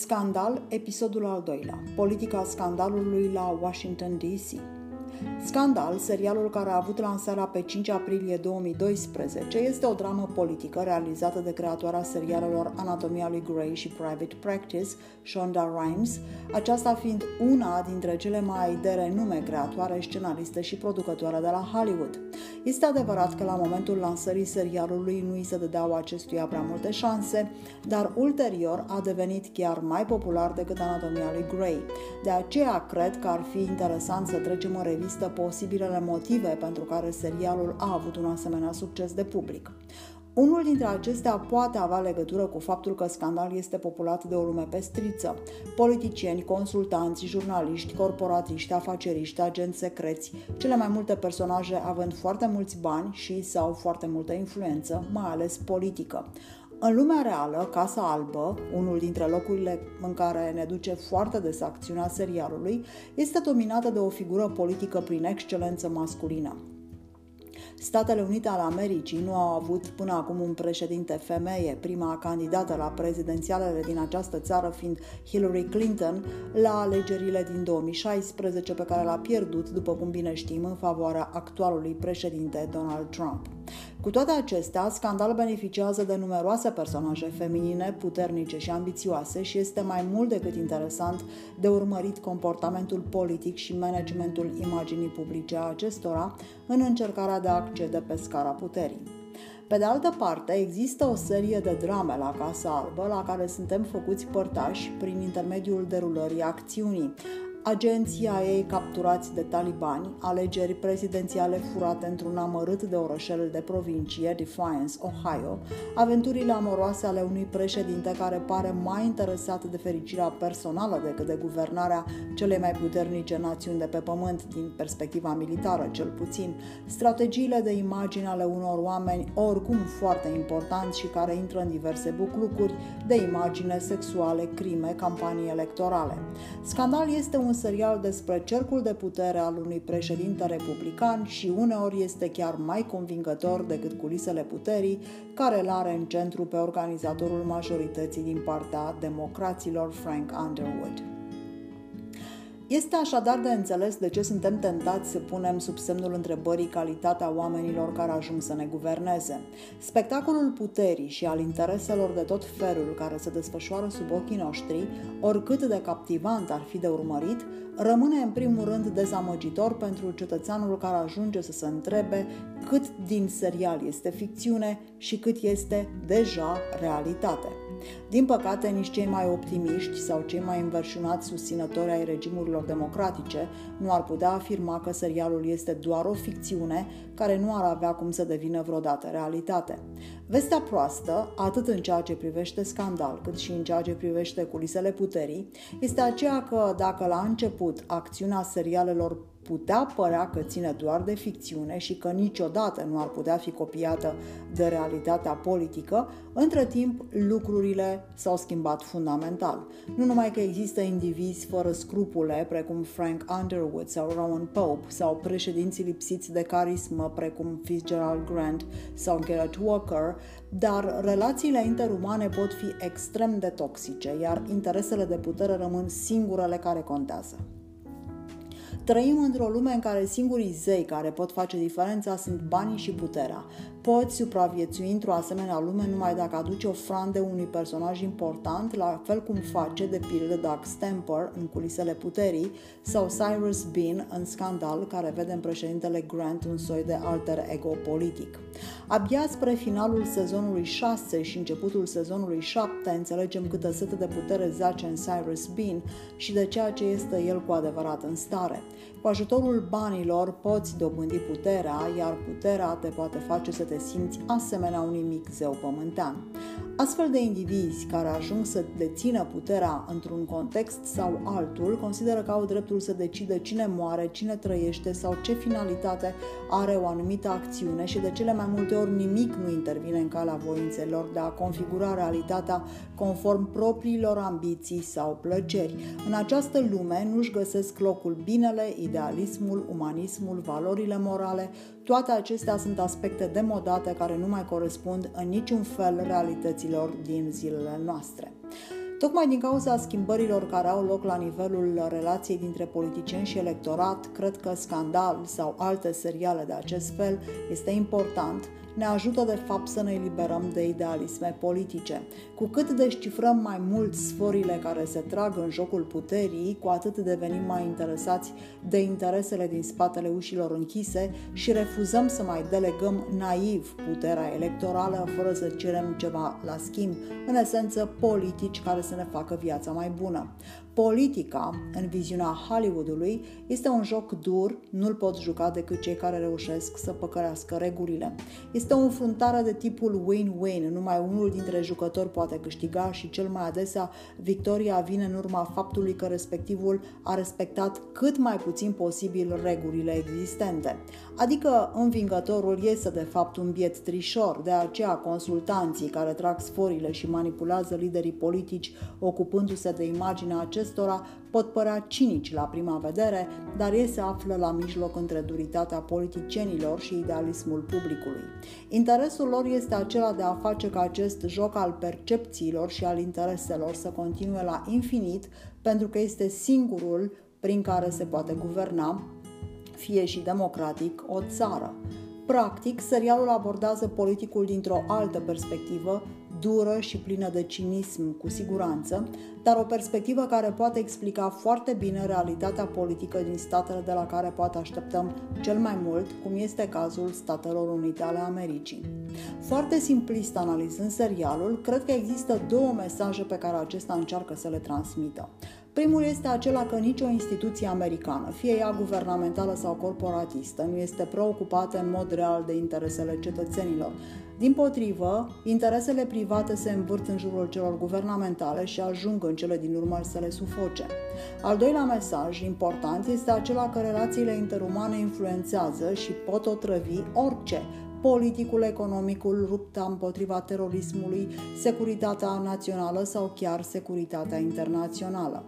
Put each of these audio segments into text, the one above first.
Scandal, episodul al doilea. Politica scandalului la Washington DC. Scandal, serialul care a avut lansarea pe 5 aprilie 2012, este o dramă politică realizată de creatoarea serialelor Anatomia lui Grey și Private Practice, Shonda Rhimes, aceasta fiind una dintre cele mai de renume creatoare, scenariste și producătoare de la Hollywood. Este adevărat că la momentul lansării serialului nu îi se dădeau acestuia prea multe șanse, dar ulterior a devenit chiar mai popular decât Anatomia lui Grey. De aceea cred că ar fi interesant să trecem în revistă posibilele motive pentru care serialul a avut un asemenea succes de public. Unul dintre acestea poate avea legătură cu faptul că scandal este populat de o lume pestriță. Politicieni, consultanți, jurnaliști, corporatiști, afaceriști, agenți secreți, cele mai multe personaje având foarte mulți bani și sau foarte multă influență, mai ales politică. În lumea reală, Casa Albă, unul dintre locurile în care ne duce foarte des acțiunea serialului, este dominată de o figură politică prin excelență masculină. Statele Unite ale Americii nu au avut până acum un președinte femeie, prima candidată la prezidențialele din această țară fiind Hillary Clinton la alegerile din 2016 pe care l-a pierdut, după cum bine știm, în favoarea actualului președinte Donald Trump. Cu toate acestea, Scandal beneficiază de numeroase personaje feminine, puternice și ambițioase și este mai mult decât interesant de urmărit comportamentul politic și managementul imaginii publice a acestora în încercarea de a accede pe scara puterii. Pe de altă parte, există o serie de drame la Casa Albă la care suntem făcuți părtași prin intermediul derulării acțiunii, agenția ei capturați de talibani, alegeri prezidențiale furate într-un amărât de orășel de provincie, Defiance, Ohio, aventurile amoroase ale unui președinte care pare mai interesat de fericirea personală decât de guvernarea celei mai puternice națiuni de pe pământ, din perspectiva militară cel puțin, strategiile de imagine ale unor oameni oricum foarte importanți și care intră în diverse buclucuri de imagine sexuale, crime, campanii electorale. Scandal este un serial despre cercul de putere al unui președinte republican și uneori este chiar mai convingător decât culisele puterii, care îl are în centru pe organizatorul majorității din partea democraților Frank Underwood. Este așadar de înțeles de ce suntem tentați să punem sub semnul întrebării calitatea oamenilor care ajung să ne guverneze. Spectacolul puterii și al intereselor de tot felul care se desfășoară sub ochii noștri, oricât de captivant ar fi de urmărit, rămâne în primul rând dezamăgitor pentru cetățeanul care ajunge să se întrebe cât din serial este ficțiune și cât este deja realitate. Din păcate, nici cei mai optimiști sau cei mai înverșunați susținători ai regimurilor democratice nu ar putea afirma că serialul este doar o ficțiune care nu ar avea cum să devină vreodată realitate. Vestea proastă, atât în ceea ce privește scandal, cât și în ceea ce privește culisele puterii, este aceea că dacă la început acțiunea serialelor putea părea că ține doar de ficțiune și că niciodată nu ar putea fi copiată de realitatea politică, între timp lucrurile s-au schimbat fundamental. Nu numai că există indivizi fără scrupule, precum Frank Underwood sau Rowan Pope, sau președinții lipsiți de carismă, precum Fitzgerald Grant sau Garrett Walker, dar relațiile interumane pot fi extrem de toxice, iar interesele de putere rămân singurele care contează. Trăim într-o lume în care singurii zei care pot face diferența sunt banii și puterea. Poți supraviețui într-o asemenea lume numai dacă aduci ofrande unui personaj important, la fel cum face, de pildă, Doug Stamper în culisele puterii sau Cyrus Bean în Scandal, care vede în președintele Grant un soi de alter ego politic. Abia spre finalul sezonului 6 și începutul sezonului 7 înțelegem câtă sete de putere zace în Cyrus Bean și de ceea ce este el cu adevărat în stare. Cu ajutorul banilor poți dobândi puterea, iar puterea te poate face să te simți asemenea unui mic zeu pământean. Astfel de indivizi care ajung să dețină puterea într-un context sau altul consideră că au dreptul să decide cine moare, cine trăiește sau ce finalitate are o anumită acțiune și de cele mai multe ori nimic nu intervine în calea voințelor de a configura realitatea conform propriilor ambiții sau plăceri. În această lume nu-și găsesc locul binele, idealismul, umanismul, valorile morale, toate acestea sunt aspecte demodate care nu mai corespund în niciun fel realităților din zilele noastre. Tocmai din cauza schimbărilor care au loc la nivelul relației dintre politicieni și electorat, cred că Scandal sau alte seriale de acest fel este important ne ajută de fapt să ne eliberăm de idealisme politice. Cu cât descifrăm mai mult sforile care se trag în jocul puterii, cu atât devenim mai interesați de interesele din spatele ușilor închise și refuzăm să mai delegăm naiv puterea electorală fără să cerem ceva la schimb, în esență politici care să ne facă viața mai bună. Politica, în viziunea Hollywoodului, este un joc dur, nu-l pot juca decât cei care reușesc să păcărească regulile. Este o înfruntare de tipul win-win, numai unul dintre jucători poate câștiga și cel mai adesea victoria vine în urma faptului că respectivul a respectat cât mai puțin posibil regulile existente. Adică învingătorul este de fapt un biet trișor, de aceea consultanții care trag sforile și manipulează liderii politici ocupându-se de imaginea acestor acestora pot părea cinici la prima vedere, dar ei se află la mijloc între duritatea politicienilor și idealismul publicului. Interesul lor este acela de a face ca acest joc al percepțiilor și al intereselor să continue la infinit, pentru că este singurul prin care se poate guverna, fie și democratic, o țară. Practic, serialul abordează politicul dintr-o altă perspectivă, dură și plină de cinism, cu siguranță, dar o perspectivă care poate explica foarte bine realitatea politică din statele de la care poate așteptăm cel mai mult, cum este cazul Statelor Unite ale Americii. Foarte simplist analizând serialul, cred că există două mesaje pe care acesta încearcă să le transmită. Primul este acela că nicio instituție americană, fie ea guvernamentală sau corporatistă, nu este preocupată în mod real de interesele cetățenilor. Din potrivă, interesele private se învârt în jurul celor guvernamentale și ajung în cele din urmă să le sufoce. Al doilea mesaj important este acela că relațiile interumane influențează și pot otrăvi orice, politicul, economicul, lupta împotriva terorismului, securitatea națională sau chiar securitatea internațională.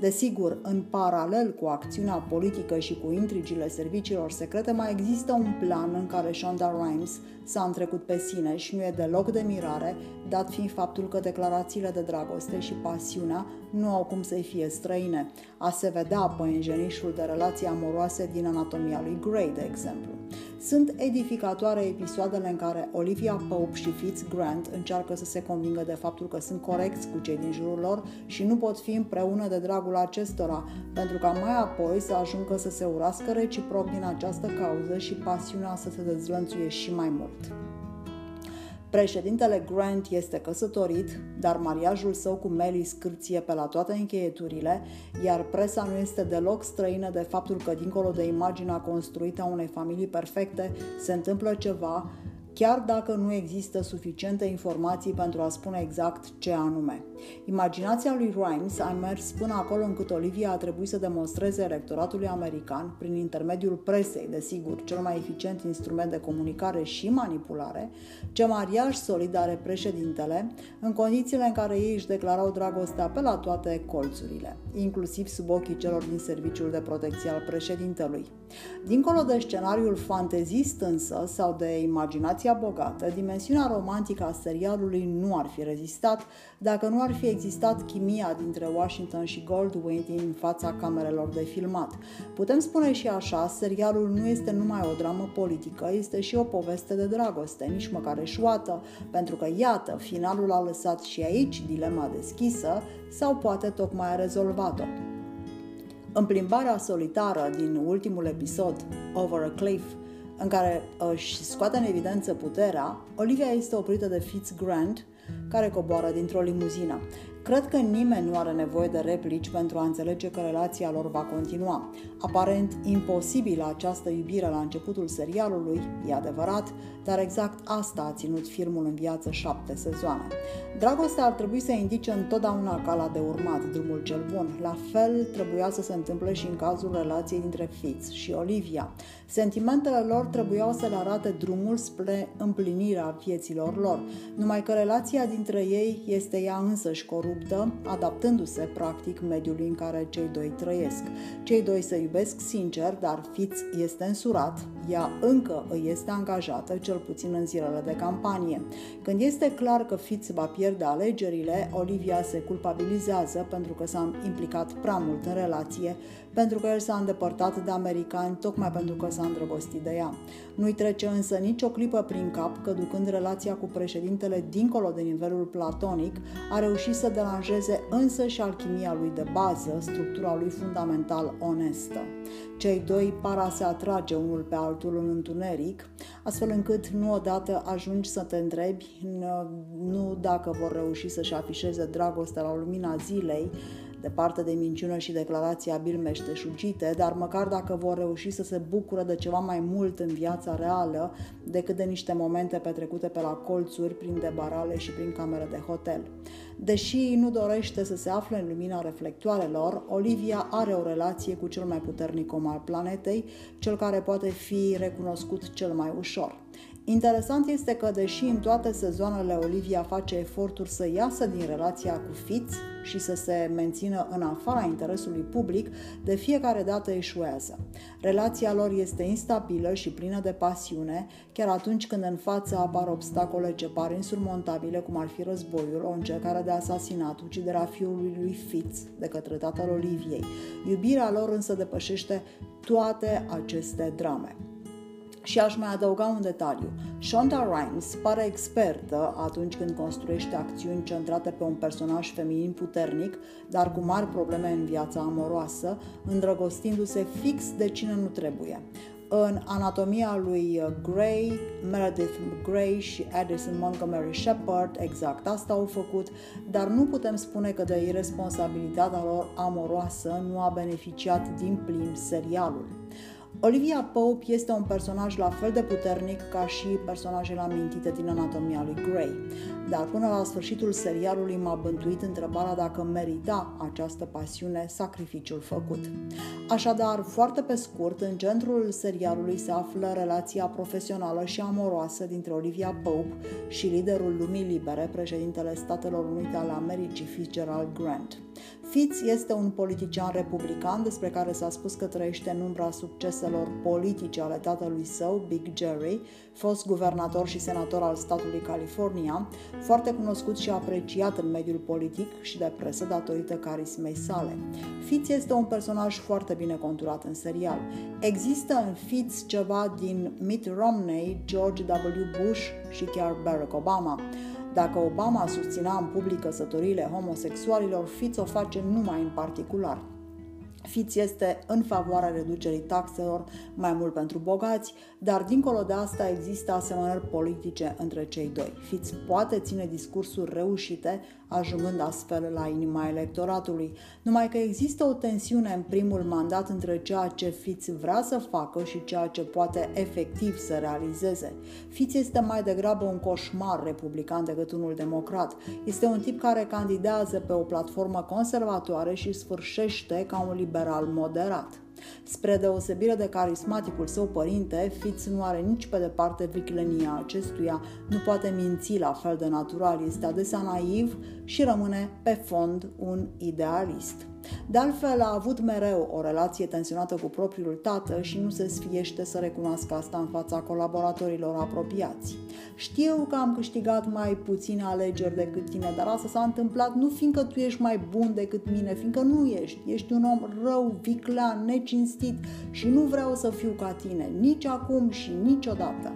Desigur, în paralel cu acțiunea politică și cu intrigile serviciilor secrete, mai există un plan în care Shonda Rhimes s-a întrecut pe sine și nu e deloc de mirare, dat fiind faptul că declarațiile de dragoste și pasiunea nu au cum să-i fie străine. A se vedea pe ingenișul de relații amoroase din anatomia lui Grey, de exemplu. Sunt edificatoare episoadele în care Olivia Pope și Fitz Grant încearcă să se convingă de faptul că sunt corecți cu cei din jurul lor și nu pot fi împreună de dragul acestora, pentru ca mai apoi să ajungă să se urască reciproc din această cauză și pasiunea să se dezlănțuie și mai mult. Președintele Grant este căsătorit, dar mariajul său cu Melly scârție pe la toate încheieturile, iar presa nu este deloc străină de faptul că, dincolo de imaginea construită a unei familii perfecte, se întâmplă ceva chiar dacă nu există suficiente informații pentru a spune exact ce anume. Imaginația lui Rhimes a mers până acolo încât Olivia a trebuit să demonstreze electoratului american, prin intermediul presei, desigur, cel mai eficient instrument de comunicare și manipulare, ce mariaj solid are președintele, în condițiile în care ei își declarau dragostea pe la toate colțurile, inclusiv sub ochii celor din serviciul de protecție al președintelui. Dincolo de scenariul fantezist însă sau de imaginația bogată, dimensiunea romantică a serialului nu ar fi rezistat dacă nu ar fi existat chimia dintre Washington și Goldwyn din fața camerelor de filmat. Putem spune și așa, serialul nu este numai o dramă politică, este și o poveste de dragoste, nici măcar eșuată, pentru că, iată, finalul a lăsat și aici dilema deschisă sau poate tocmai a rezolvat-o. În plimbarea solitară din ultimul episod, Over a Cliff, în care își scoate în evidență puterea, Olivia este oprită de Fitz Grant, care coboară dintr-o limuzină. Cred că nimeni nu are nevoie de replici pentru a înțelege că relația lor va continua. Aparent imposibilă această iubire la începutul serialului, e adevărat, dar exact asta a ținut filmul în viață șapte sezoane. Dragostea ar trebui să indice întotdeauna cala de urmat, drumul cel bun. La fel trebuia să se întâmple și în cazul relației dintre Fitz și Olivia. Sentimentele lor trebuiau să le arate drumul spre împlinirea vieților lor, numai că relația dintre ei este ea însăși coruptă, adaptându-se practic mediului în care cei doi trăiesc. Cei doi se iubesc sincer, dar Fitz este însurat, Olivia încă îi este angajată, cel puțin în zilele de campanie. Când este clar că Fitz va pierde alegerile, Olivia se culpabilizează pentru că s-a implicat prea mult în relație, pentru că el s-a îndepărtat de americani tocmai pentru că s-a îndrăgostit de ea. Nu-i trece însă nicio clipă prin cap că ducând relația cu președintele dincolo de nivelul platonic, a reușit să deranjeze însă și alchimia lui de bază, structura lui fundamental onestă. Cei doi par a se atrage unul pe altul în întuneric, astfel încât nu odată ajungi să te întrebi nu dacă vor reuși să-și afișeze dragostea la lumina zilei, departe de minciună și declarații abil meșteșugite, dar măcar dacă vor reuși să se bucură de ceva mai mult în viața reală decât de niște momente petrecute pe la colțuri, prin debarale și prin camere de hotel. Deși nu dorește să se afle în lumina reflectoarelor, Olivia are o relație cu cel mai puternic om al planetei, cel care poate fi recunoscut cel mai ușor. Interesant este că, deși în toate sezoanele Olivia face eforturi să iasă din relația cu Fitz și să se mențină în afara interesului public, de fiecare dată eșuează. Relația lor este instabilă și plină de pasiune, chiar atunci când în față apar obstacole ce par insurmontabile, cum ar fi războiul, o încercare de asasinat, uciderea fiului lui Fitz de către tatăl Oliviei. Iubirea lor însă depășește toate aceste drame. Și aș mai adăuga un detaliu. Shonda Rhimes pare expertă atunci când construiește acțiuni centrate pe un personaj feminin puternic, dar cu mari probleme în viața amoroasă, îndrăgostindu-se fix de cine nu trebuie. În anatomia lui Gray, Meredith Gray și Addison Montgomery Shepard exact asta au făcut, dar nu putem spune că de irresponsabilitatea lor amoroasă nu a beneficiat din plin serialul. Olivia Pope este un personaj la fel de puternic ca și personajele amintite din anatomia lui Grey, dar până la sfârșitul serialului m-a bântuit întrebarea dacă merita această pasiune sacrificiul făcut. Așadar, foarte pe scurt, în centrul serialului se află relația profesională și amoroasă dintre Olivia Pope și liderul lumii libere, președintele Statelor Unite ale Americii Fitzgerald Grant. Fitz este un politician republican despre care s-a spus că trăiește în umbra succeselor politice ale tatălui său, Big Jerry, fost guvernator și senator al statului California, foarte cunoscut și apreciat în mediul politic și de presă datorită carismei sale. Fitz este un personaj foarte bine conturat în serial. Există în Fitz ceva din Mitt Romney, George W. Bush și chiar Barack Obama. Dacă Obama susținea în public căsătoriile homosexualilor, Fitz o face numai în particular. Fitz este în favoarea reducerii taxelor mai mult pentru bogați, dar dincolo de asta există asemănări politice între cei doi. Fitz poate ține discursuri reușite, ajungând astfel la inima electoratului, numai că există o tensiune în primul mandat între ceea ce Fitz vrea să facă și ceea ce poate efectiv să realizeze. Fitz este mai degrabă un coșmar republican decât unul democrat. Este un tip care candidează pe o platformă conservatoare și sfârșește ca un liberal moderat. Spre deosebire de carismaticul său părinte, Fitz nu are nici pe departe viclenia acestuia, nu poate minți la fel de natural, este adesea naiv și rămâne pe fond un idealist. De altfel, a avut mereu o relație tensionată cu propriul tată și nu se sfiește să recunoască asta în fața colaboratorilor apropiați. Știu că am câștigat mai puține alegeri decât tine, dar asta s-a întâmplat nu fiindcă tu ești mai bun decât mine, fiindcă nu ești. Ești un om rău, viclean, necinstit și nu vreau să fiu ca tine, nici acum și niciodată.